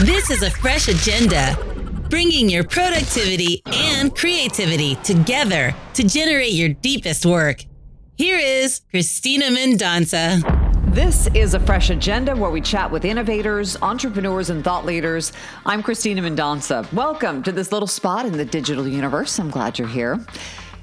This is a fresh agenda, bringing your productivity and creativity together to generate your deepest work. Here is Cristina Mendonsa. This is a fresh agenda where we chat with innovators, entrepreneurs, and thought leaders. I'm Cristina Mendonsa. Welcome to this little spot in the digital universe. I'm glad you're here.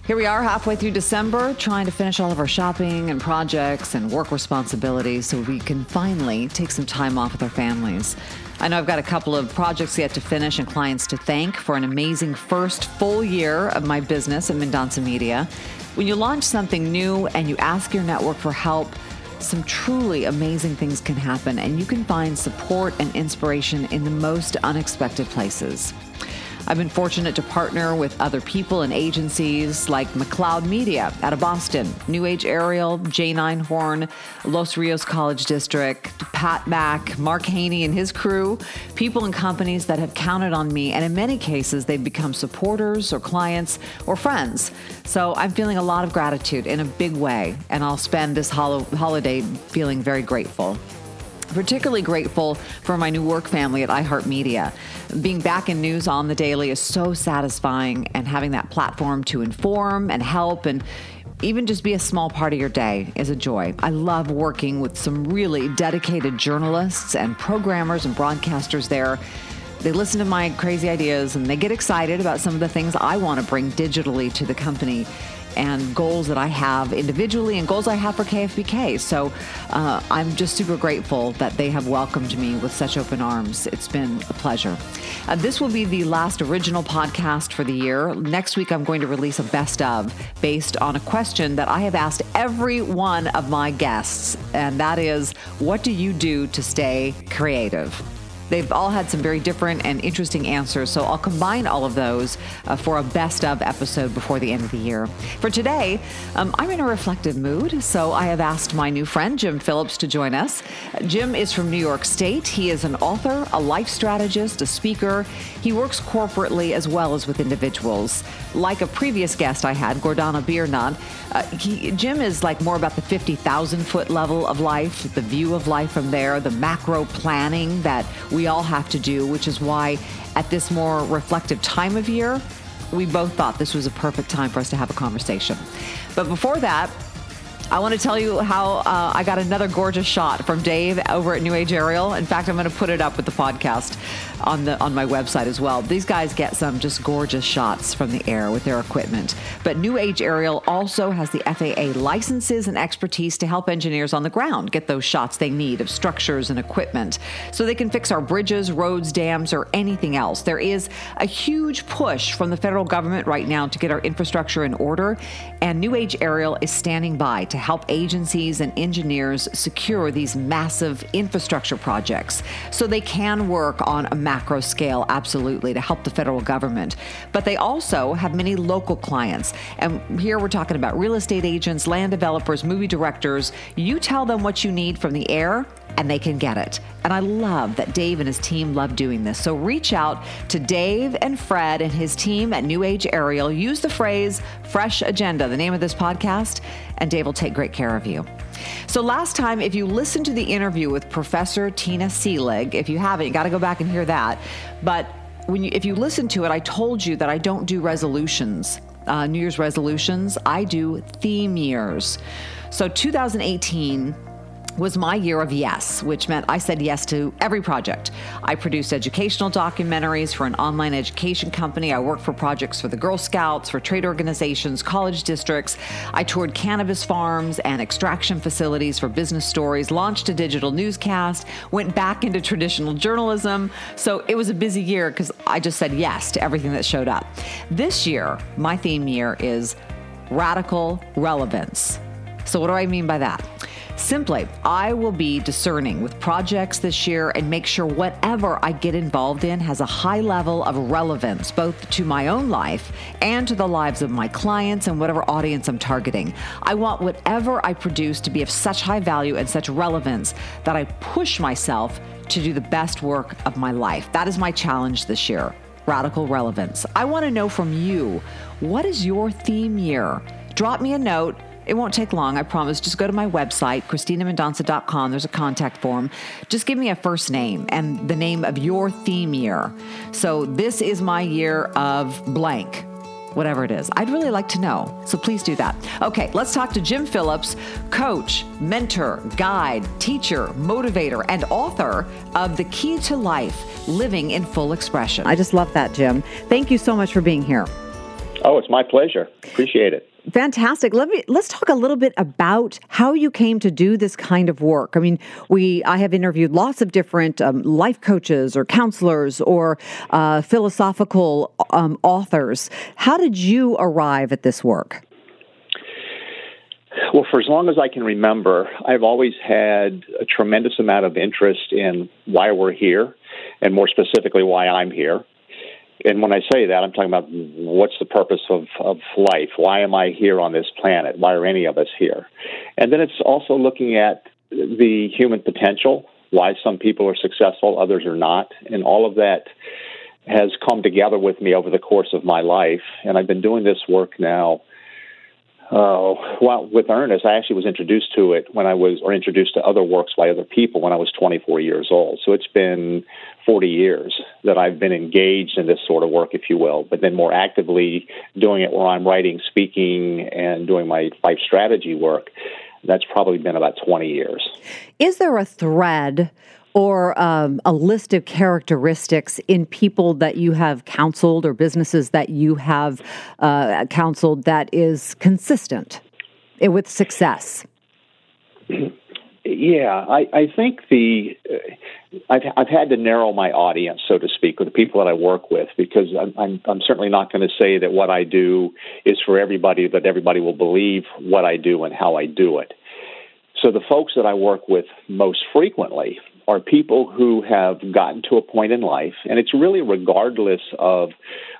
Here we are halfway through December, trying to finish all of our shopping and projects and work responsibilities so we can finally take some time off with our families. I know I've got a couple of projects yet to finish and clients to thank for an amazing first full year of my business at Mendonsa Media. When you launch something new and you ask your network for help, some truly amazing things can happen, and you can find support and inspiration in the most unexpected places. I've been fortunate to partner with other people and agencies like McLeod Media out of Boston, New Age Aerial, Jane Einhorn, Los Rios College District, Pat Mack, Mark Haney and his crew, people and companies that have counted on me, and in many cases, they've become supporters or clients or friends. So I'm feeling a lot of gratitude in a big way, and I'll spend this hol- holiday feeling very grateful particularly grateful for my new work family at iHeartMedia. Being back in news on the daily is so satisfying, and having that platform to inform and help and even just be a small part of your day is a joy. I love working with some really dedicated journalists and programmers and broadcasters there. They listen to my crazy ideas and they get excited about some of the things I want to bring digitally to the company and goals that I have individually and goals I have for KFBK. So uh, I'm just super grateful that they have welcomed me with such open arms. It's been a pleasure. Uh, this will be the last original podcast for the year. Next week, I'm going to release a best of based on a question that I have asked every one of my guests, and that is what do you do to stay creative? They've all had some very different and interesting answers, so I'll combine all of those uh, for a best of episode before the end of the year. For today, um, I'm in a reflective mood, so I have asked my new friend, Jim Phillips, to join us. Jim is from New York State. He is an author, a life strategist, a speaker. He works corporately as well as with individuals. Like a previous guest I had, Gordana Biernat, uh, he, Jim is like more about the 50,000 foot level of life, the view of life from there, the macro planning that we all have to do, which is why at this more reflective time of year, we both thought this was a perfect time for us to have a conversation. But before that, I want to tell you how uh, I got another gorgeous shot from Dave over at New Age Aerial. In fact, I'm going to put it up with the podcast on the on my website as well. These guys get some just gorgeous shots from the air with their equipment. But New Age Aerial also has the FAA licenses and expertise to help engineers on the ground get those shots they need of structures and equipment so they can fix our bridges, roads, dams, or anything else. There is a huge push from the federal government right now to get our infrastructure in order, and New Age Aerial is standing by to help agencies and engineers secure these massive infrastructure projects so they can work on a macro scale, absolutely, to help the federal government. But they also have many local clients. And here we're talking about real estate agents, land developers, movie directors. You tell them what you need from the air, and they can get it. And I love that Dave and his team love doing this. So reach out to Dave and Fred and his team at New Age Aerial. Use the phrase Fresh Agenda, the name of this podcast, and Dave will take great care of you. So last time, if you listened to the interview with Professor Tina Seelig, if you haven't, you got to go back and hear that. But when you, if you listen to it, I told you that I don't do resolutions, uh, New Year's resolutions. I do theme years. So 2018 was my year of yes, which meant I said yes to every project. I produced educational documentaries for an online education company. I worked for projects for the Girl Scouts, for trade organizations, college districts. I toured cannabis farms and extraction facilities for business stories, launched a digital newscast, went back into traditional journalism. So it was a busy year because I just said yes to everything that showed up. This year, my theme year is radical relevance. So, what do I mean by that? Simply, I will be discerning with projects this year and make sure whatever I get involved in has a high level of relevance, both to my own life and to the lives of my clients and whatever audience I'm targeting. I want whatever I produce to be of such high value and such relevance that I push myself to do the best work of my life. That is my challenge this year radical relevance. I want to know from you what is your theme year? Drop me a note It won't take long, I promise. Just go to my website, CristinaMendonsa.com. There's a contact form. Just give me a first name and the name of your theme year. So this is my year of blank whatever it is. I'd really like to know. So please do that. Okay, let's talk to Jim Phillips, coach, mentor, guide, teacher, motivator, and author of The Key to Life Living in Full Expression. I just love that, Jim. Thank you so much for being here. Oh, it's my pleasure. Appreciate it. Fantastic. Let me let's talk a little bit about how you came to do this kind of work. I mean, we I have interviewed lots of different um, life coaches or counselors or uh, philosophical um, authors. How did you arrive at this work? Well, for as long as I can remember, I've always had a tremendous amount of interest in why we're here, and more specifically, why I'm here and when I say that, I'm talking about what's the purpose of, of life? Why am I here on this planet? Why are any of us here? And then it's also looking at the human potential, why some people are successful, others are not. And all of that has come together with me over the course of my life. And I've been doing this work now uh, well, with Ernest, I actually was introduced to it when I was, or introduced to other works by other people when I was 24 years old. So it's been 40 years that I've been engaged in this sort of work, if you will, but then more actively doing it where I'm writing, speaking, and doing my life strategy work. That's probably been about 20 years. Is there a thread or um, a list of characteristics in people that you have counseled or businesses that you have uh, counseled that is consistent with success? Yeah, I, I think the uh, I've I've had to narrow my audience, so to speak, with the people that I work with, because I'm I'm, I'm certainly not going to say that what I do is for everybody, that everybody will believe what I do and how I do it. So the folks that I work with most frequently are people who have gotten to a point in life, and it's really regardless of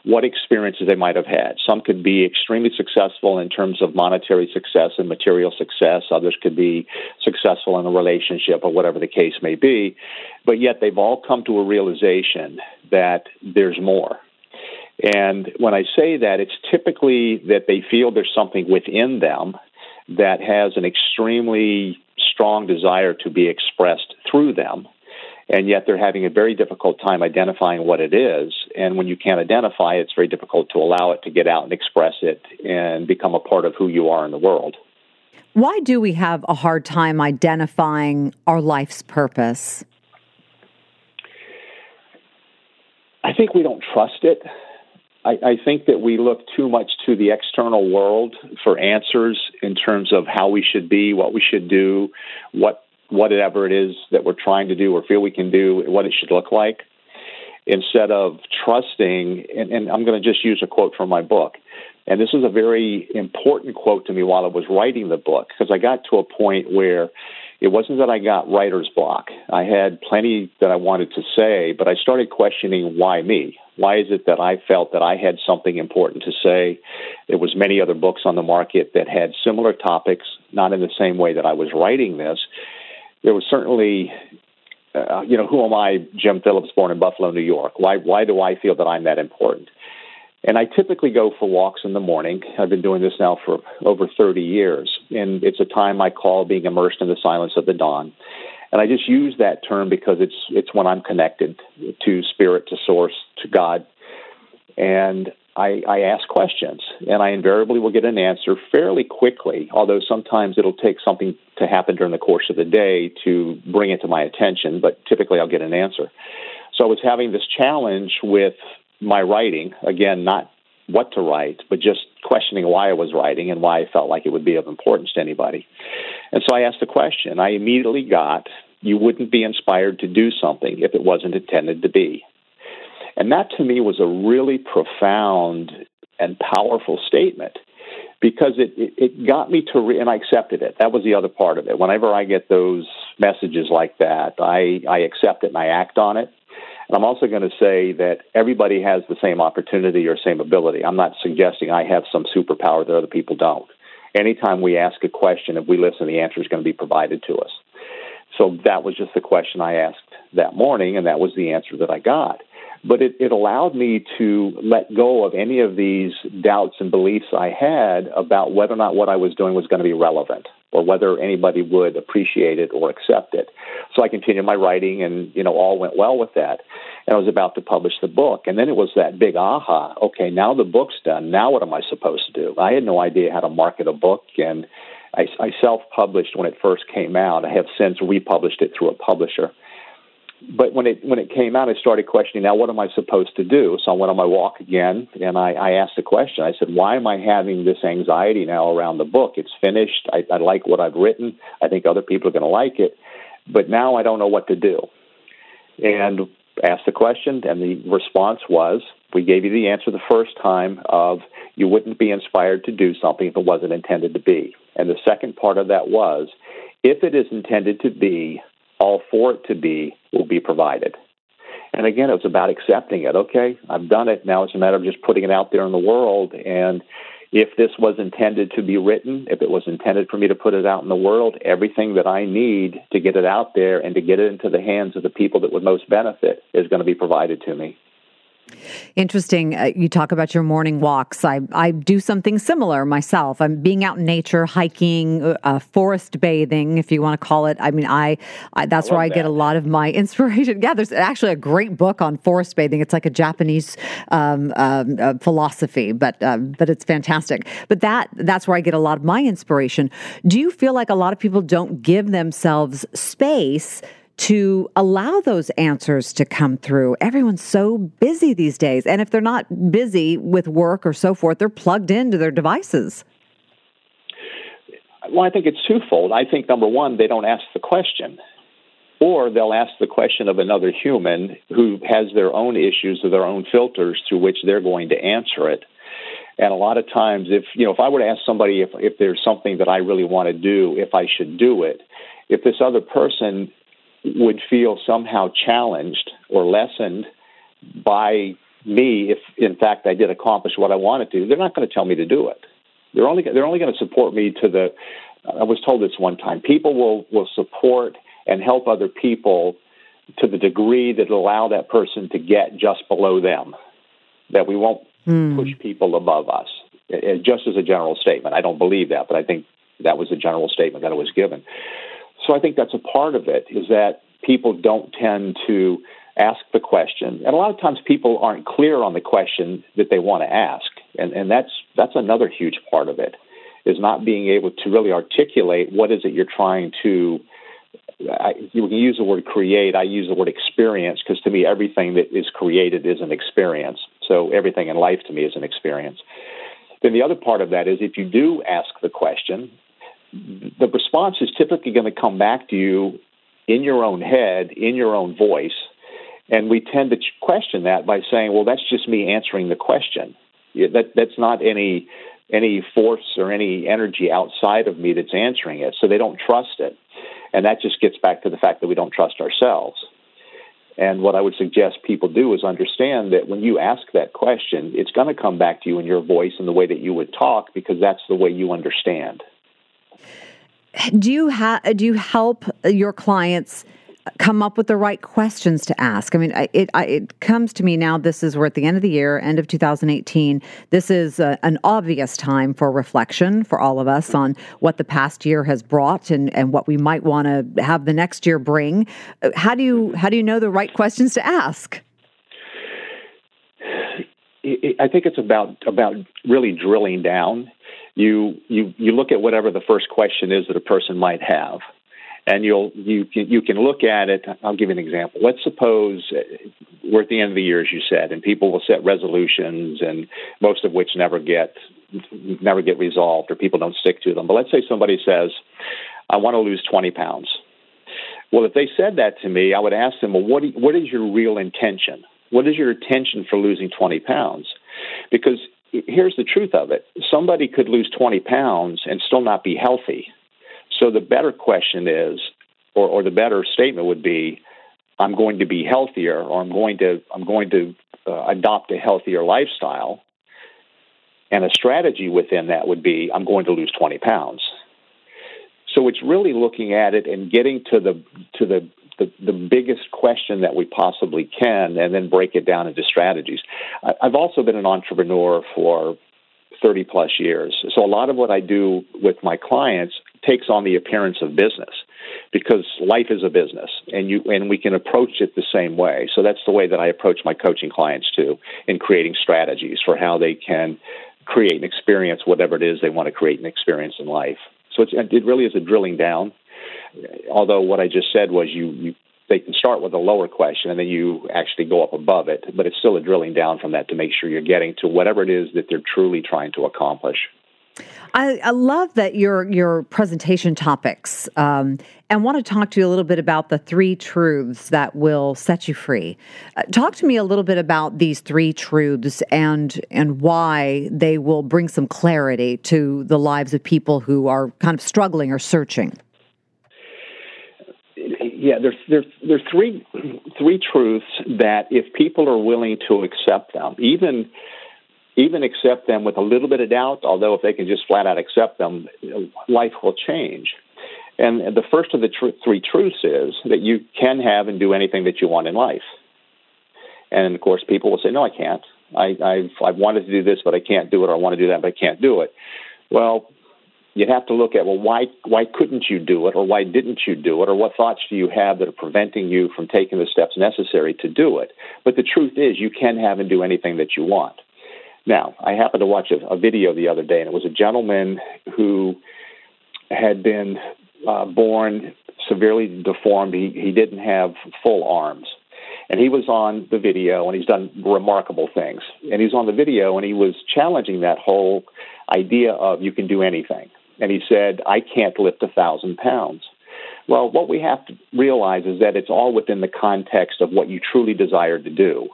what experiences they might have had. Some could be extremely successful in terms of monetary success and material success, others could be successful in a relationship or whatever the case may be, but yet they've all come to a realization that there's more. And when I say that, it's typically that they feel there's something within them that has an extremely strong desire to be expressed through them. And yet they're having a very difficult time identifying what it is. And when you can't identify it's very difficult to allow it to get out and express it and become a part of who you are in the world. Why do we have a hard time identifying our life's purpose? I think we don't trust it. I, I, think that we look too much to the external world for answers in terms of how we should be, what we should do, what whatever it is that we're trying to do or feel we can do, what it should look like, instead of trusting. And, and I'm going to just use a quote from my book. And this is a very important quote to me while I was writing the book because I got to a point where it wasn't that I got writer's block. I had plenty that I wanted to say, but I started questioning why me? Why is it that I felt that I had something important to say? There was many other books on the market that had similar topics, not in the same way that I was writing this. There was certainly uh, you know, who am I, Jim Phillips, born in Buffalo, New York? Why, why do I feel that I'm that important? And I typically go for walks in the morning. I've been doing this now for over 30 years. And it's a time I call being immersed in the silence of the dawn. And I just use that term because it's it's when I'm connected to spirit, to source, to God. And I, I ask questions, and I invariably will get an answer fairly quickly, although sometimes it'll take something to happen during the course of the day to bring it to my attention, but typically I'll get an answer. So I was having this challenge with my writing, again, not what to write, but just questioning why I was writing and why I felt like it would be of importance to anybody. And so I asked the question. I immediately got, you wouldn't be inspired to do something if it wasn't intended to be. And that to me was a really profound and powerful statement because it, it, it got me to, re- and I accepted it. That was the other part of it. Whenever I get those messages like that, I, I accept it and I act on it. And I'm also going to say that everybody has the same opportunity or same ability. I'm not suggesting I have some superpower that other people don't. Anytime we ask a question, if we listen, the answer is going to be provided to us. So that was just the question I asked that morning, and that was the answer that I got. But it, it allowed me to let go of any of these doubts and beliefs I had about whether or not what I was doing was going to be relevant or whether anybody would appreciate it or accept it. So I continued my writing and, you know, all went well with that. And I was about to publish the book. And then it was that big aha. Okay, now the book's done. Now what am I supposed to do? I had no idea how to market a book and I, I self published when it first came out. I have since republished it through a publisher but when it when it came out, I started questioning. Now, what am I supposed to do? So I went on my walk again, and I, I asked the question. I said, "Why am I having this anxiety now around the book? It's finished. I, I like what I've written. I think other people are going to like it, but now I don't know what to do." And asked the question, and the response was, "We gave you the answer the first time of you wouldn't be inspired to do something if it wasn't intended to be." And the second part of that was, if it is intended to be all for it to be will be provided. And again, it's about accepting it. Okay, I've done it. Now it's a matter of just putting it out there in the world. And if this was intended to be written, if it was intended for me to put it out in the world, everything that I need to get it out there and to get it into the hands of the people that would most benefit is going to be provided to me. Interesting. Uh, you talk about your morning walks. I, I do something similar myself. I'm being out in nature, hiking, uh, uh forest bathing, if you want to call it. I mean, I, I that's I where I that. get a lot of my inspiration. Yeah, there's actually a great book on forest bathing. It's like a Japanese um, um, uh, philosophy, but um, but it's fantastic. But that that's where I get a lot of my inspiration. Do you feel like a lot of people don't give themselves space? To allow those answers to come through. Everyone's so busy these days. And if they're not busy with work or so forth, they're plugged into their devices. Well, I think it's twofold. I think number one, they don't ask the question. Or they'll ask the question of another human who has their own issues or their own filters through which they're going to answer it. And a lot of times, if you know, if I were to ask somebody if, if there's something that I really want to do, if I should do it, if this other person would feel somehow challenged or lessened by me if in fact I did accomplish what I wanted to, they're not going to tell me to do it. They're only they're only going to support me to the I was told this one time. People will will support and help other people to the degree that allow that person to get just below them. That we won't mm. push people above us. Just as a general statement, I don't believe that, but I think that was the general statement that was given. So I think that's a part of it is that people don't tend to ask the question. And a lot of times people aren't clear on the question that they want to ask. And, and that's, that's another huge part of it is not being able to really articulate what is it you're trying to I, you can use the word create. I use the word experience because to me, everything that is created is an experience. So everything in life to me is an experience. Then the other part of that is if you do ask the question, the response is typically going to come back to you in your own head, in your own voice. And we tend to question that by saying, well, that's just me answering the question. That, that's not any, any force or any energy outside of me that's answering it. So they don't trust it. And that just gets back to the fact that we don't trust ourselves. And what I would suggest people do is understand that when you ask that question, it's going to come back to you in your voice and the way that you would talk because that's the way you understand do you do you help your clients come up with the right questions to ask. I mean, it, it comes to me now. This is we're at the end of the year, end of 2018. This is a, an obvious time for reflection for all of us on what the past year has brought and, and what we might want to have the next year bring. How do you how do you know the right questions to ask? I think it's about about really drilling down you you you look at whatever the first question is that a person might have, and you'll you you can look at it. I'll give you an example. Let's suppose uh, we're at the end of the year, as you said, and people will set resolutions, and most of which never get never get resolved, or people don't stick to them. But let's say somebody says, "I want to lose 20 pounds." Well, if they said that to me, I would ask them, "Well, what you, what is your real intention? What is your intention for losing 20 pounds?" Because here's the truth of it somebody could lose 20 pounds and still not be healthy. So the better question is, or, or the better statement would be, I'm going to be healthier, or I'm going to I'm going to uh, adopt a healthier lifestyle. And a strategy within that would be, I'm going to lose 20 pounds. So it's really looking at it and getting to the to the the, the biggest question that we possibly can and then break it down into strategies. I've also been an entrepreneur for 30 plus years. So a lot of what I do with my clients takes on the appearance of business because life is a business and you and we can approach it the same way. So that's the way that I approach my coaching clients too in creating strategies for how they can create an experience whatever it is they want to create an experience in life. So it really is a drilling down. Although what I just said was you, you they can start with a lower question and then you actually go up above it, but it's still a drilling down from that to make sure you're getting to whatever it is that they're truly trying to accomplish. I, I love that your your presentation topics, um, and want to talk to you a little bit about the three truths that will set you free. Uh, talk to me a little bit about these three truths and and why they will bring some clarity to the lives of people who are kind of struggling or searching yeah, there's there's there's three three truths that if people are willing to accept them, even even accept them with a little bit of doubt, although if they can just flat out accept them, life will change. And the first of the tr- three truths is that you can have and do anything that you want in life. And of course, people will say, "No, I can't. I, I've I've wanted to do this, but I can't do it. Or I want to do that, but I can't do it." Well, you'd have to look at well why why couldn't you do it or why didn't you do it or what thoughts do you have that are preventing you from taking the steps necessary to do it? But the truth is you can have and do anything that you want. Now i happened to watch a, a video the other day and it was a gentleman who had been uh, born severely deformed. He, he didn't have full arms. And he was on the video and he's done remarkable things. And he's on the video and he was challenging that whole idea of you can do anything and he said, I can't lift a thousand pounds. Well, what we have to realize is that it's all within the context of what you truly desire to do.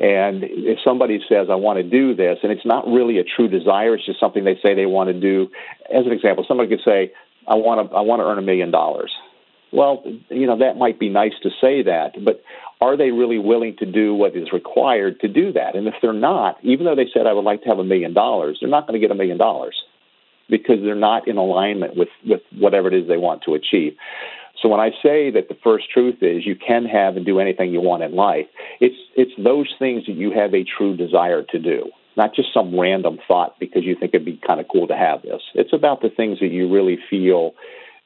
And if somebody says, I want to do this, and it's not really a true desire, it's just something they say they want to do. As an example, somebody could say, I want to, I want to earn a million dollars. Well, you know, that might be nice to say that, but are they really willing to do what is required to do that? And if they're not, even though they said, I would like to have a million dollars, they're not going to get a million dollars because they're not in alignment with, with whatever it is they want to achieve. So when I say that the first truth is you can have and do anything you want in life, it's it's those things that you have a true desire to do, not just some random thought because you think it'd be kind of cool to have this. It's about the things that you really feel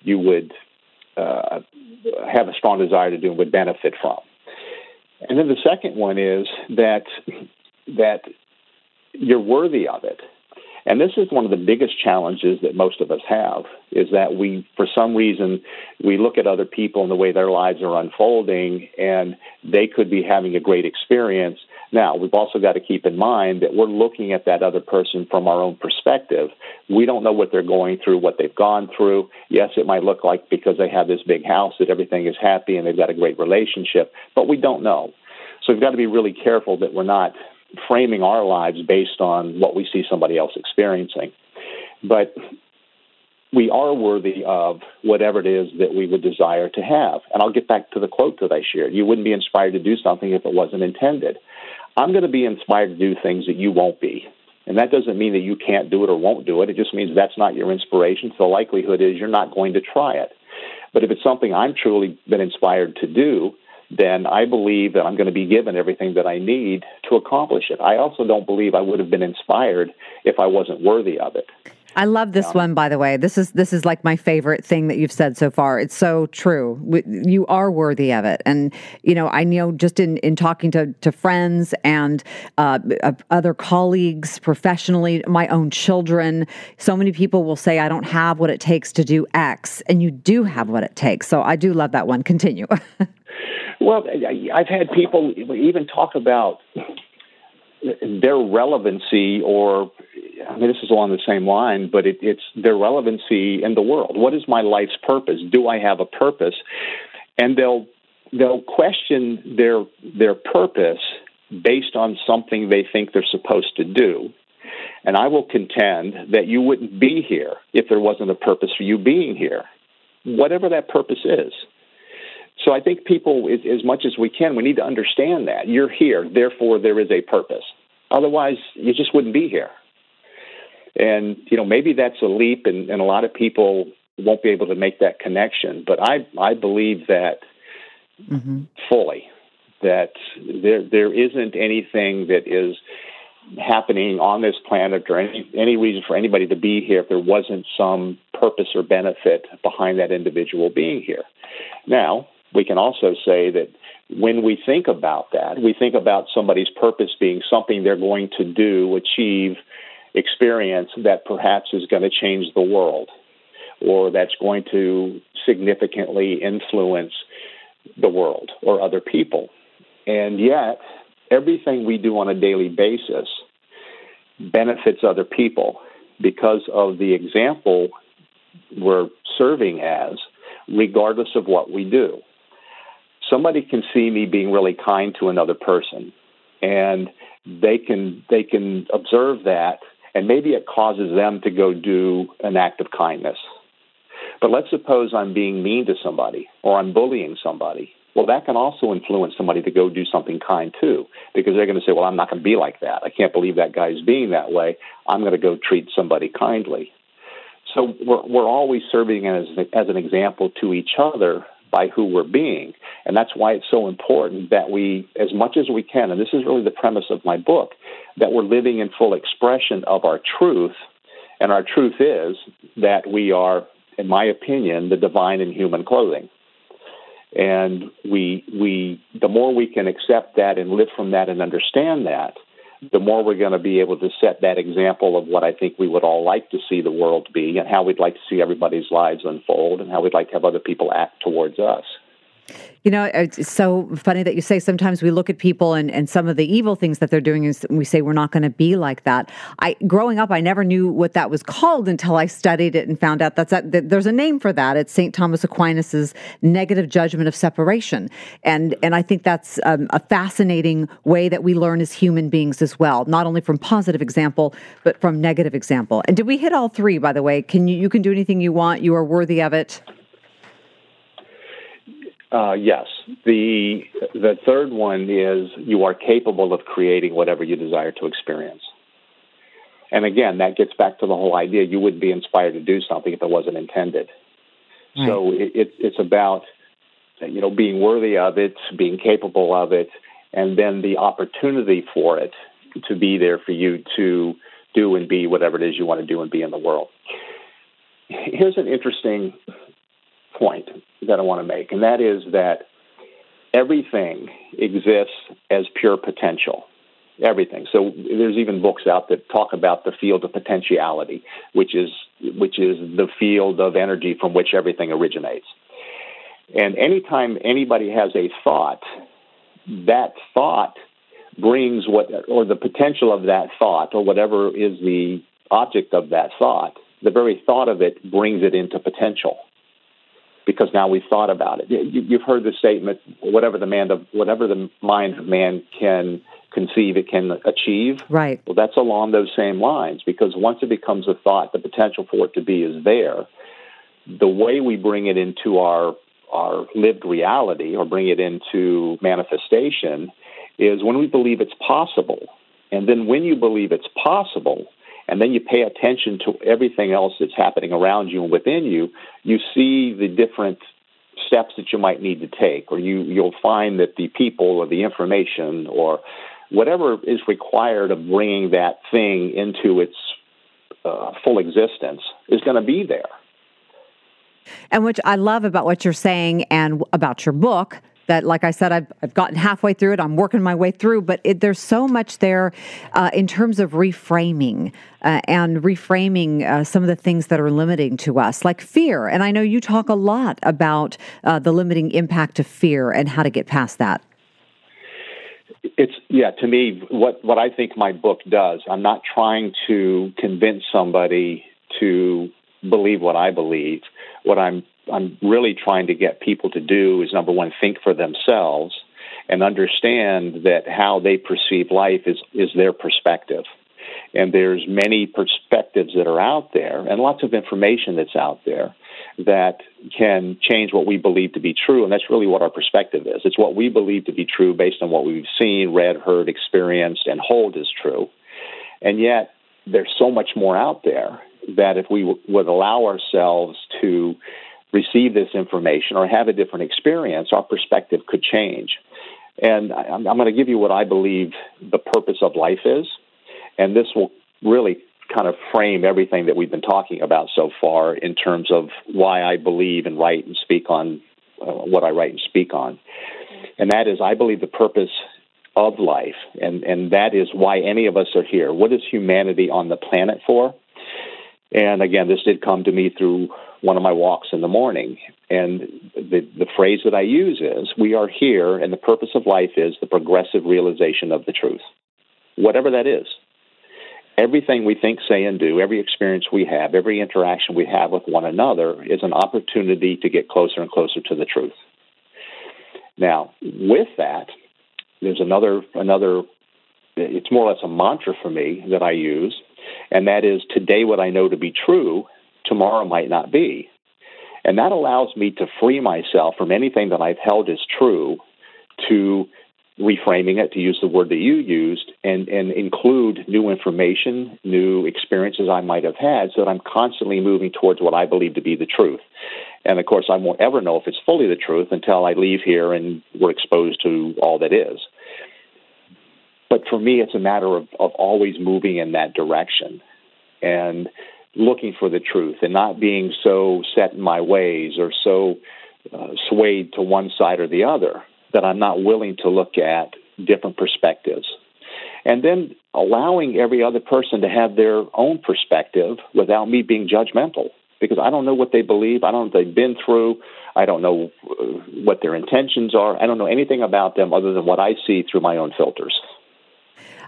you would uh, have a strong desire to do and would benefit from. And then the second one is that that you're worthy of it. And this is one of the biggest challenges that most of us have is that we, for some reason, we look at other people and the way their lives are unfolding and they could be having a great experience. Now, we've also got to keep in mind that we're looking at that other person from our own perspective. We don't know what they're going through, what they've gone through. Yes, it might look like because they have this big house that everything is happy and they've got a great relationship, but we don't know. So we've got to be really careful that we're not framing our lives based on what we see somebody else experiencing. But we are worthy of whatever it is that we would desire to have. And I'll get back to the quote that I shared. You wouldn't be inspired to do something if it wasn't intended. I'm going to be inspired to do things that you won't be. And that doesn't mean that you can't do it or won't do it. It just means that's not your inspiration. So the likelihood is you're not going to try it. But if it's something I'm truly been inspired to do, then I believe that I'm going to be given everything that I need to accomplish it. I also don't believe I would have been inspired if I wasn't worthy of it. I love this one, by the way. This is this is like my favorite thing that you've said so far. It's so true. You are worthy of it, and you know I know just in in talking to to friends and uh, other colleagues professionally, my own children. So many people will say, "I don't have what it takes to do X," and you do have what it takes. So I do love that one. Continue. Well, I've had people even talk about their relevancy, or I mean, this is along the same line, but it, it's their relevancy in the world. What is my life's purpose? Do I have a purpose? And they'll they'll question their their purpose based on something they think they're supposed to do. And I will contend that you wouldn't be here if there wasn't a purpose for you being here, whatever that purpose is. So I think people, as much as we can, we need to understand that you're here, therefore there is a purpose. Otherwise, you just wouldn't be here. And you know, maybe that's a leap, and, and a lot of people won't be able to make that connection. But I, I believe that mm-hmm. fully. That there there isn't anything that is happening on this planet or any any reason for anybody to be here if there wasn't some purpose or benefit behind that individual being here. Now, we can also say that when we think about that, we think about somebody's purpose being something they're going to do, achieve, experience that perhaps is going to change the world or that's going to significantly influence the world or other people. And yet, everything we do on a daily basis benefits other people because of the example we're serving as, regardless of what we do. Somebody can see me being really kind to another person, and they can they can observe that, and maybe it causes them to go do an act of kindness. But let's suppose I'm being mean to somebody or I'm bullying somebody well, that can also influence somebody to go do something kind too, because they're going to say, well, I'm not going to be like that. I can't believe that guy's being that way. I'm going to go treat somebody kindly. So we're, we're always serving as, as an example to each other by who we're being. And that's why it's so important that we, as much as we can, and this is really the premise of my book, that we're living in full expression of our truth. And our truth is that we are, in my opinion, the divine in human clothing and we we the more we can accept that and live from that and understand that the more we're going to be able to set that example of what I think we would all like to see the world be and how we'd like to see everybody's lives unfold and how we'd like to have other people act towards us. You know, it's so funny that you say sometimes we look at people and, and some of the evil things that they're doing is we say we're not going to be like that. I growing up, I never knew what that was called until I studied it and found out that's that, that there's a name for that. It's St. Thomas Aquinas's negative judgment of separation, and and I think that's um, a fascinating way that we learn as human beings as well, not only from positive example but from negative example. And did we hit all three? By the way, can you you can do anything you want? You are worthy of it. Uh, yes. The the third one is you are capable of creating whatever you desire to experience. And again, that gets back to the whole idea you wouldn't be inspired to do something if it wasn't intended. Right. So it, it, it's about you know being worthy of it, being capable of it, and then the opportunity for it to be there for you to do and be whatever it is you want to do and be in the world. Here's an interesting point that I want to make, and that is that everything exists as pure potential. Everything. So there's even books out that talk about the field of potentiality, which is which is the field of energy from which everything originates. And anytime anybody has a thought, that thought brings what or the potential of that thought or whatever is the object of that thought, the very thought of it brings it into potential because now we've thought about it. You, have heard the statement, whatever the man, of, whatever the mind of man can conceive, it can achieve. Right. Well, that's along those same lines because once it becomes a thought, the potential for it to be is there. The way we bring it into our our lived reality or bring it into manifestation is when we believe it's possible. And then when you believe it's possible, and then you pay attention to everything else that's happening around you and within you, you see the different steps that you might need to take, or you, you'll find that the people or the information or whatever is required of bringing that thing into its uh, full existence is going to be there. And which I love about what you're saying and about your book that, like I said, I've, I've gotten halfway through it. I'm working my way through, but it, there's so much there uh, in terms of reframing uh, and reframing uh, some of the things that are limiting to us, like fear. And I know you talk a lot about uh, the limiting impact of fear and how to get past that. It's yeah. To me, what what I think my book does, I'm not trying to convince somebody to believe what I believe. What I'm I'm really trying to get people to do is number one, think for themselves and understand that how they perceive life is, is their perspective. And there's many perspectives that are out there and lots of information that's out there that can change what we believe to be true. And that's really what our perspective is. It's what we believe to be true based on what we've seen, read, heard, experienced, and hold as true. And yet, there's so much more out there that if we w- would allow ourselves to receive this information or have a different experience, our perspective could change. And I'm, I'm going to give you what I believe the purpose of life is. And this will really kind of frame everything that we've been talking about so far in terms of why I believe and write and speak on uh, what I write and speak on. And that is, I believe the purpose of life, and, and that is why any of us are here. What is humanity on the planet for? And again, this did come to me through one of my walks in the morning. And the, the phrase that I use is we are here, and the purpose of life is the progressive realization of the truth, whatever that is. Everything we think, say, and do, every experience we have, every interaction we have with one another is an opportunity to get closer and closer to the truth. Now, with that, there's another another it's more or less a mantra for me that I use, and that is today what I know to be true, tomorrow might not be. And that allows me to free myself from anything that I've held as true to reframing it, to use the word that you used, and, and include new information, new experiences I might have had, so that I'm constantly moving towards what I believe to be the truth. And of course, I won't ever know if it's fully the truth until I leave here and we're exposed to all that is. But for me, it's a matter of, of always moving in that direction and looking for the truth and not being so set in my ways or so uh, swayed to one side or the other that I'm not willing to look at different perspectives. And then allowing every other person to have their own perspective without me being judgmental because I don't know what they believe. I don't know what they've been through. I don't know uh, what their intentions are. I don't know anything about them other than what I see through my own filters.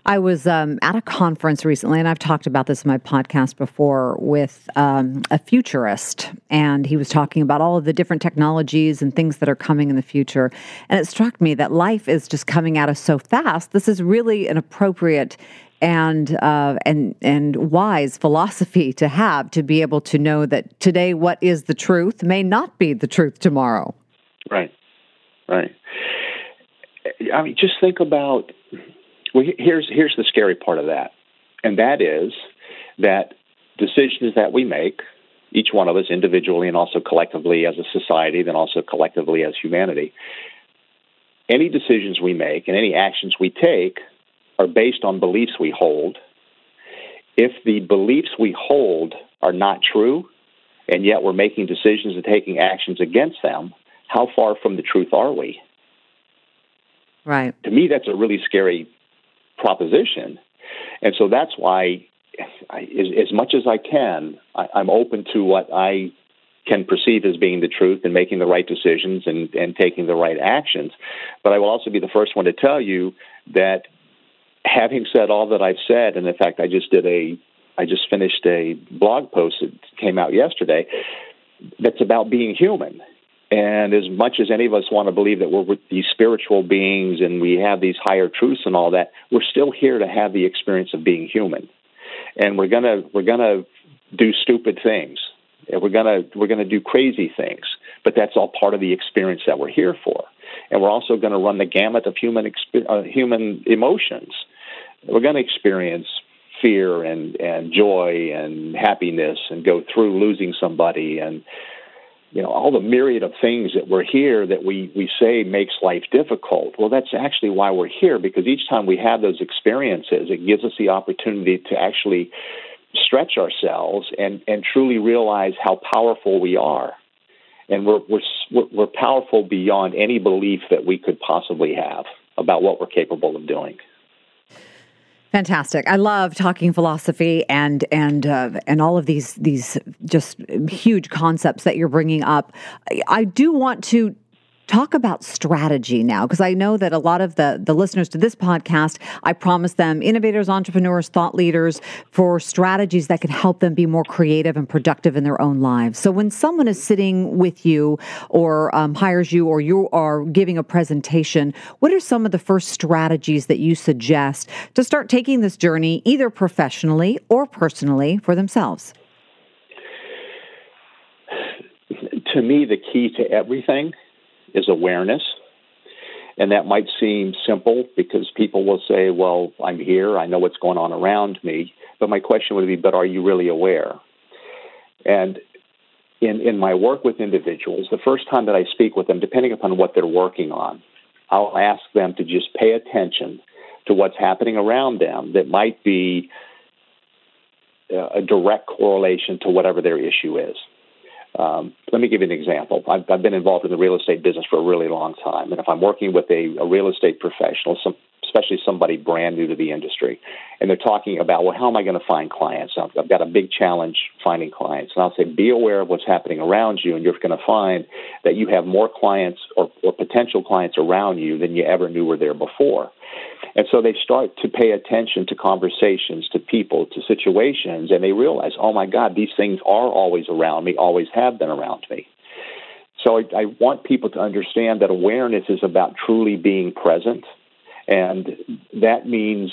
I was um, at a conference recently, and I've talked about this in my podcast before with um, a futurist, and he was talking about all of the different technologies and things that are coming in the future. And it struck me that life is just coming at us so fast. This is really an appropriate and uh, and and wise philosophy to have to be able to know that today what is the truth may not be the truth tomorrow. Right, right. I mean, just think about well, here's here's the scary part of that, and that is that decisions that we make, each one of us individually and also collectively as a society, then also collectively as humanity, any decisions we make and any actions we take are based on beliefs we hold. If the beliefs we hold are not true, and yet we're making decisions and taking actions against them, how far from the truth are we? Right. To me, that's a really scary proposition. And so that's why, I, as, as, much as I can, I, I'm open to what I can perceive as being the truth and making the right decisions and, and taking the right actions. But I will also be the first one to tell you that having said all that I've said, and in fact, I just did a, I just finished a blog post that came out yesterday that's about being human and as much as any of us want to believe that we're these spiritual beings and we have these higher truths and all that, we're still here to have the experience of being human. And we're gonna we're gonna do stupid things. And we're gonna we're gonna do crazy things. But that's all part of the experience that we're here for. And we're also going to run the gamut of human uh, human emotions. We're going to experience fear and and joy and happiness and go through losing somebody and you know all the myriad of things that we're here that we we say makes life difficult. Well that's actually why we're here because each time we have those experiences it gives us the opportunity to actually stretch ourselves and and truly realize how powerful we are. And we're we're we're powerful beyond any belief that we could possibly have about what we're capable of doing Fantastic. I love talking philosophy and and uh, and all of these these just huge concepts that you're bringing up. I do want to talk about strategy now because i know that a lot of the the listeners to this podcast i promise them innovators entrepreneurs thought leaders for strategies that can help them be more creative and productive in their own lives. So when someone is sitting with you or um, hires you or you are giving a presentation what are some of the first strategies that you suggest to start taking this journey either professionally or personally for themselves? To me the key to everything is awareness. And that might seem simple because people will say, well, I'm here, I know what's going on around me. But my question would be, but are you really aware? And in, in my work with individuals, the first time that I speak with them, depending upon what they're working on, I'll ask them to just pay attention to what's happening around them that might be uh, a direct correlation to whatever their issue is. Um, let me give you an example. I've, I've, been involved in the real estate business for a really long time, and if I'm working with a, a real estate professional, some, especially somebody brand new to the industry, and they're talking about, well, how am I going to find clients? I've, got a big challenge finding clients, and I'll say, be aware of what's happening around you, and you're going to find that you have more clients or, or potential clients around you than you ever knew were there before. And so they start to pay attention to conversations, to people, to situations, and they realize, oh my God, these things are always around me, always have been around me. So I, I want people to understand that awareness is about truly being present. And that means,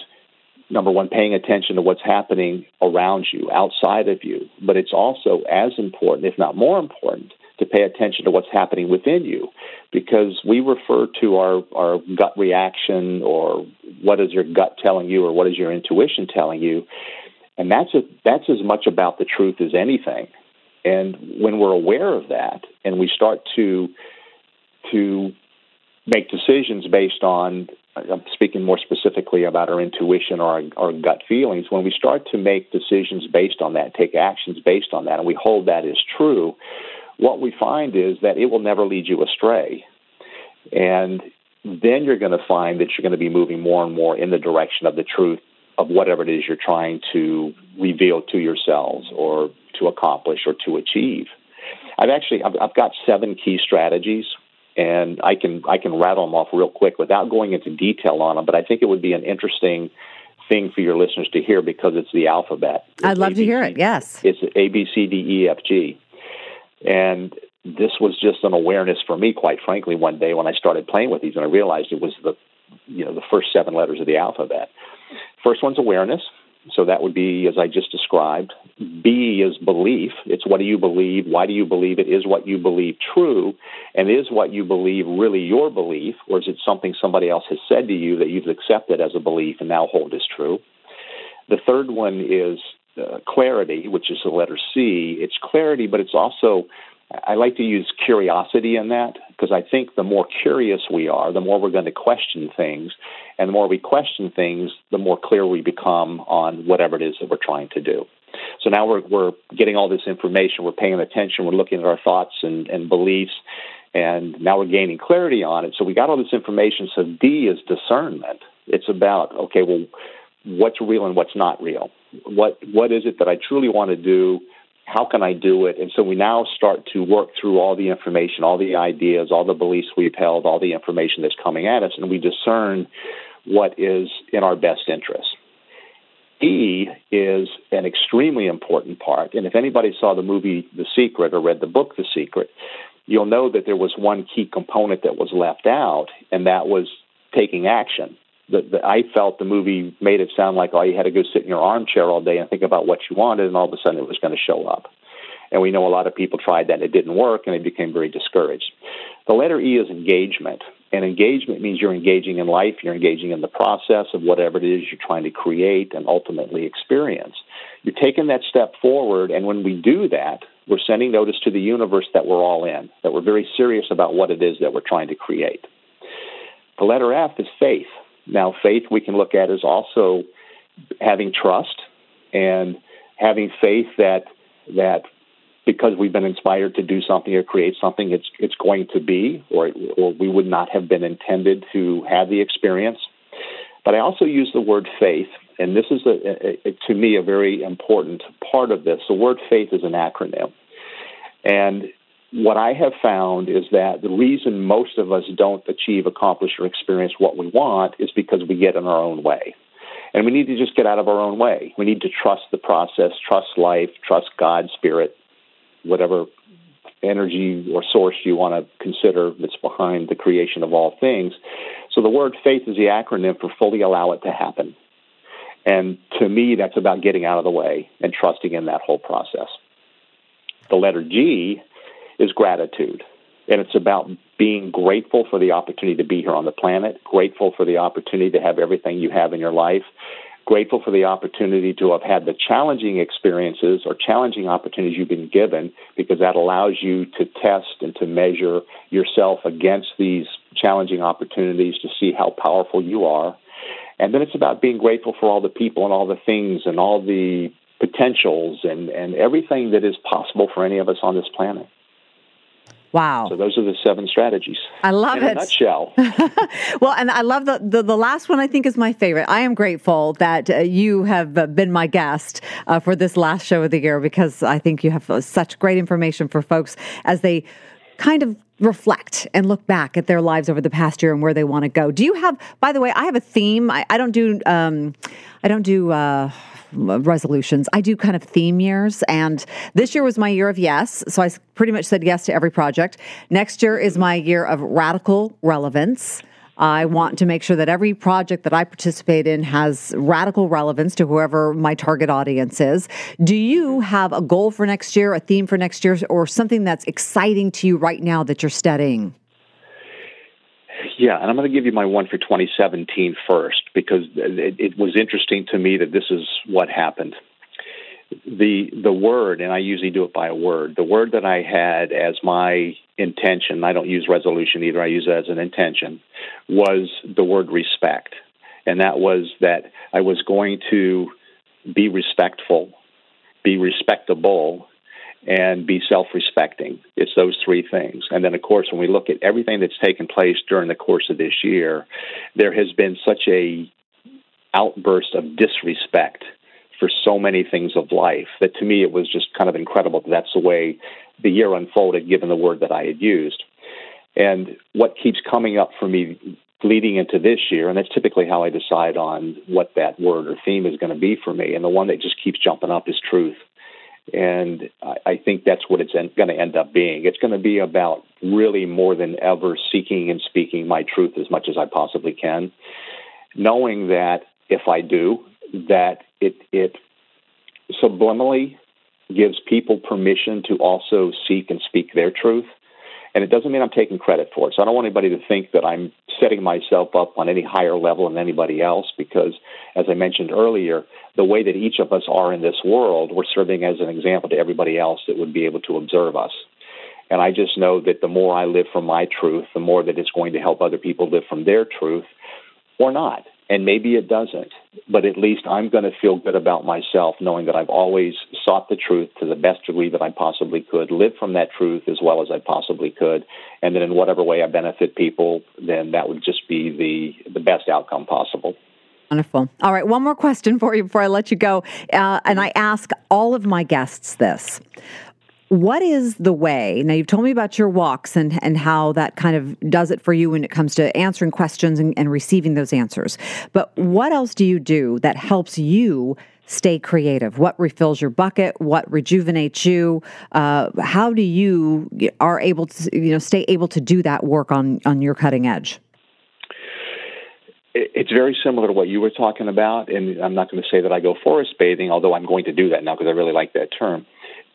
number one, paying attention to what's happening around you, outside of you. But it's also as important, if not more important, to pay attention to what's happening within you. Because we refer to our, our gut reaction or what is your gut telling you or what is your intuition telling you. And that's a, that's as much about the truth as anything. And when we're aware of that and we start to to make decisions based on I'm speaking more specifically about our intuition or our, our, gut feelings. When we start to make decisions based on that, take actions based on that, and we hold that as true, what we find is that it will never lead you astray. And then you're going to find that you're going to be moving more and more in the direction of the truth of whatever it is you're trying to reveal to yourselves or to accomplish or to achieve. I've actually I've, I've got seven key strategies, and I can I can rattle them off real quick without going into detail on them. But I think it would be an interesting thing for your listeners to hear because it's the alphabet. It's I'd love A, B, to hear it. Yes, it's A B C D E F G. And this was just an awareness for me, quite frankly, one day when I started playing with these and I realized it was the you know the first seven letters of the alphabet. First one's awareness. So that would be as I just described. B is belief. It's what do you believe? Why do you believe it? Is what you believe true? And is what you believe really your belief? Or is it something somebody else has said to you that you've accepted as a belief and now hold as true? The third one is uh, clarity, which is the letter C. It's clarity, but it's also, I like to use curiosity in that because I think the more curious we are, the more we're going to question things. And the more we question things, the more clear we become on whatever it is that we're trying to do. So now we're, we're getting all this information, we're paying attention, we're looking at our thoughts and, and beliefs, and now we're gaining clarity on it. So we got all this information. So D is discernment. It's about, okay, well, what's real and what's not real. What what is it that I truly want to do? How can I do it? And so we now start to work through all the information, all the ideas, all the beliefs we've held, all the information that's coming at us, and we discern what is in our best interest. E is an extremely important part. And if anybody saw the movie The Secret or read the book The Secret, you'll know that there was one key component that was left out, and that was taking action the, I felt the movie made it sound like all you had to go sit in your armchair all day and think about what you wanted, and all of a sudden it was going to show up. And we know a lot of people tried that and it didn't work, and they became very discouraged. The letter E is engagement. And engagement means you're engaging in life, you're engaging in the process of whatever it is you're trying to create and ultimately experience. You're taking that step forward, and when we do that, we're sending notice to the universe that we're all in, that we're very serious about what it is that we're trying to create. The letter F is faith. Now, faith we can look at as also having trust and having faith that that because we've been inspired to do something or create something, it's it's going to be, or or we would not have been intended to have the experience. But I also use the word faith, and this is a, a, a, to me a very important part of this. The word faith is an acronym, and what I have found is that the reason most of us don't achieve, accomplish, or experience what we want is because we get in our own way. And we need to just get out of our own way. We need to trust the process, trust life, trust God, Spirit, whatever energy or source you want to consider that's behind the creation of all things. So the word faith is the acronym for fully allow it to happen. And to me, that's about getting out of the way and trusting in that whole process. The letter G is gratitude. And it's about being grateful for the opportunity to be here on the planet, grateful for the opportunity to have everything you have in your life, grateful for the opportunity to have had the challenging experiences or challenging opportunities you've been given because that allows you to test and to measure yourself against these challenging opportunities to see how powerful you are. And then it's about being grateful for all the people and all the things and all the potentials and, and everything that is possible for any of us on this planet. Wow. So those are the seven strategies. I love in it. In a nutshell. well, and I love the, the, the last one. I think is my favorite. I am grateful that uh, you have uh, been my guest uh, for this last show of the year because I think you have uh, such great information for folks as they kind of reflect and look back at their lives over the past year and where they want to go. Do you have? By the way, I have a theme. I, I don't do. Um, I don't do. Uh, resolutions. I do kind of theme years, and this year was my year of yes. So I pretty much said yes to every project. Next year is my year of radical relevance. I want to make sure that every project that I participate in has radical relevance to whoever my target audience is. Do you have a goal for next year, a theme for next year, or something that's exciting to you right now that you're studying? Yeah, and I'm going to give you my one for 2017 first because it, it was interesting to me that this is what happened. The the word, and I usually do it by a word. The word that I had as my intention, I don't use resolution either. I use it as an intention, was the word respect, and that was that I was going to be respectful, be respectable, and be self respecting. It's those three things. And then, of course, when we look at everything that's taken place during the course of this year, there has been such a outburst of disrespect for so many things of life that to me it was just kind of incredible that that's the way the year unfolded given the word that I had used. And what keeps coming up for me leading into this year, and that's typically how I decide on what that word or theme is going to be for me. And the one that just keeps jumping up is truth. And I think that's what it's going to end up being. It's going to be about really more than ever seeking and speaking my truth as much as I possibly can, knowing that if I do, that it it subliminally gives people permission to also seek and speak their truth. And it doesn't mean I'm taking credit for it. So I don't want anybody to think that I'm setting myself up on any higher level than anybody else because, as I mentioned earlier, the way that each of us are in this world, we're serving as an example to everybody else that would be able to observe us. And I just know that the more I live from my truth, the more that it's going to help other people live from their truth or not. And maybe it doesn't, but at least I'm going to feel good about myself knowing that I've always sought the truth to the best degree that I possibly could, live from that truth as well as I possibly could, and then in whatever way I benefit people, then that would just be the, the best outcome possible. Wonderful. All right, one more question for you before I let you go. Uh, and I ask all of my guests this what is the way? Now, you've told me about your walks and, and how that kind of does it for you when it comes to answering questions and, and receiving those answers. But what else do you do that helps you stay creative? What refills your bucket? What rejuvenates you? Uh, how do you are able to you know stay able to do that work on on your cutting edge? It's very similar to what you were talking about, and I'm not going to say that I go forest bathing, although I'm going to do that now because I really like that term.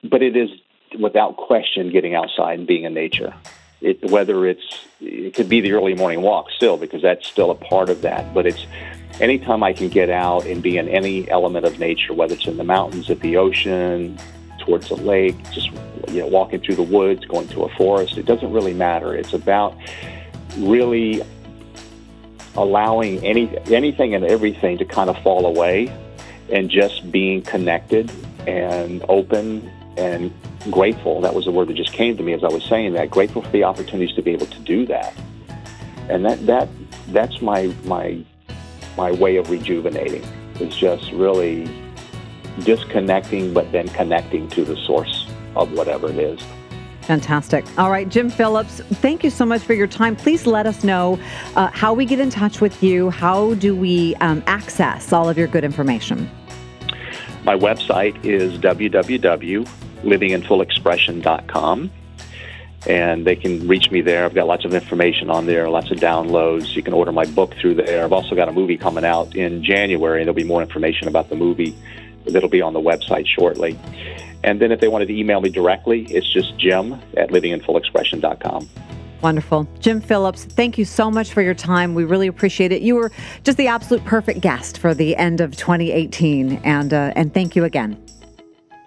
But it is without question getting outside and being in nature. It, whether it's it could be the early morning walk still because that's still a part of that, but it's anytime I can get out and be in any element of nature, whether it's in the mountains, at the ocean, towards a lake, just you know walking through the woods, going to a forest. It doesn't really matter. It's about really allowing any anything and everything to kind of fall away and just being connected and open and grateful. That was the word that just came to me as I was saying that. Grateful for the opportunities to be able to do that, and that that that's my my my way of rejuvenating. Is just really disconnecting, but then connecting to the source of whatever it is. Fantastic. All right, Jim Phillips, thank you so much for your time. Please let us know uh, how we get in touch with you. How do we um, access all of your good information? My website is www.livinginfullexpression.com. And they can reach me there. I've got lots of information on there, lots of downloads. You can order my book through there. I've also got a movie coming out in January, there'll be more information about the movie that'll be on the website shortly. And then if they wanted to email me directly, it's just jim at livinginfullexpression.com. Wonderful. Jim Phillips, thank you so much for your time. We really appreciate it. You were just the absolute perfect guest for the end of 2018, and, uh, and thank you again.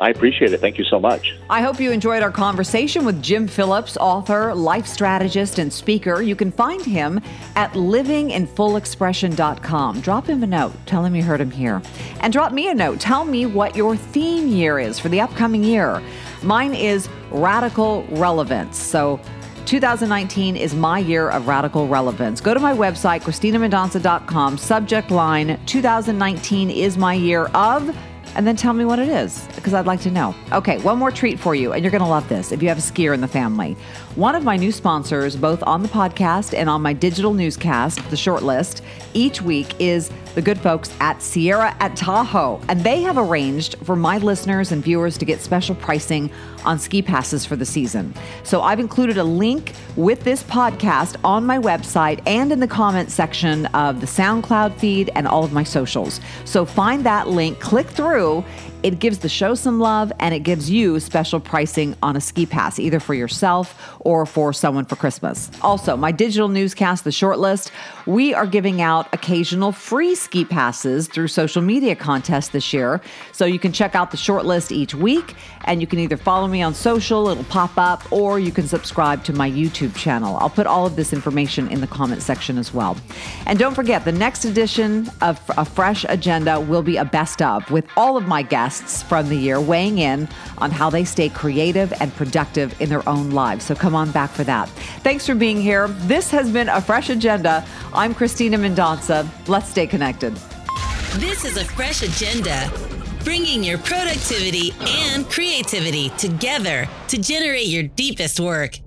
I appreciate it. Thank you so much. I hope you enjoyed our conversation with Jim Phillips, author, life strategist, and speaker. You can find him at livinginfullexpression.com. Drop him a note. Tell him you heard him here. And drop me a note. Tell me what your theme year is for the upcoming year. Mine is radical relevance. So 2019 is my year of radical relevance. Go to my website, CristinaMendonsa.com, subject line 2019 is my year of and then tell me what it is because I'd like to know. Okay, one more treat for you, and you're going to love this if you have a skier in the family. One of my new sponsors, both on the podcast and on my digital newscast, The Shortlist, each week is the good folks at Sierra at Tahoe. And they have arranged for my listeners and viewers to get special pricing on ski passes for the season. So I've included a link with this podcast on my website and in the comment section of the SoundCloud feed and all of my socials. So find that link, click through, it gives the show some love and it gives you special pricing on a ski pass, either for yourself or for someone for Christmas. Also, my digital newscast, The Shortlist, we are giving out occasional free ski passes through social media contests this year. So you can check out The Shortlist each week and you can either follow me on social, it'll pop up, or you can subscribe to my YouTube channel. I'll put all of this information in the comment section as well. And don't forget, the next edition of A Fresh Agenda will be a best of with all of my guests guests from the year weighing in on how they stay creative and productive in their own lives. So come on back for that. Thanks for being here. This has been a fresh agenda. I'm Cristina Mendonsa. Let's stay connected. This is a fresh agenda, bringing your productivity and creativity together to generate your deepest work.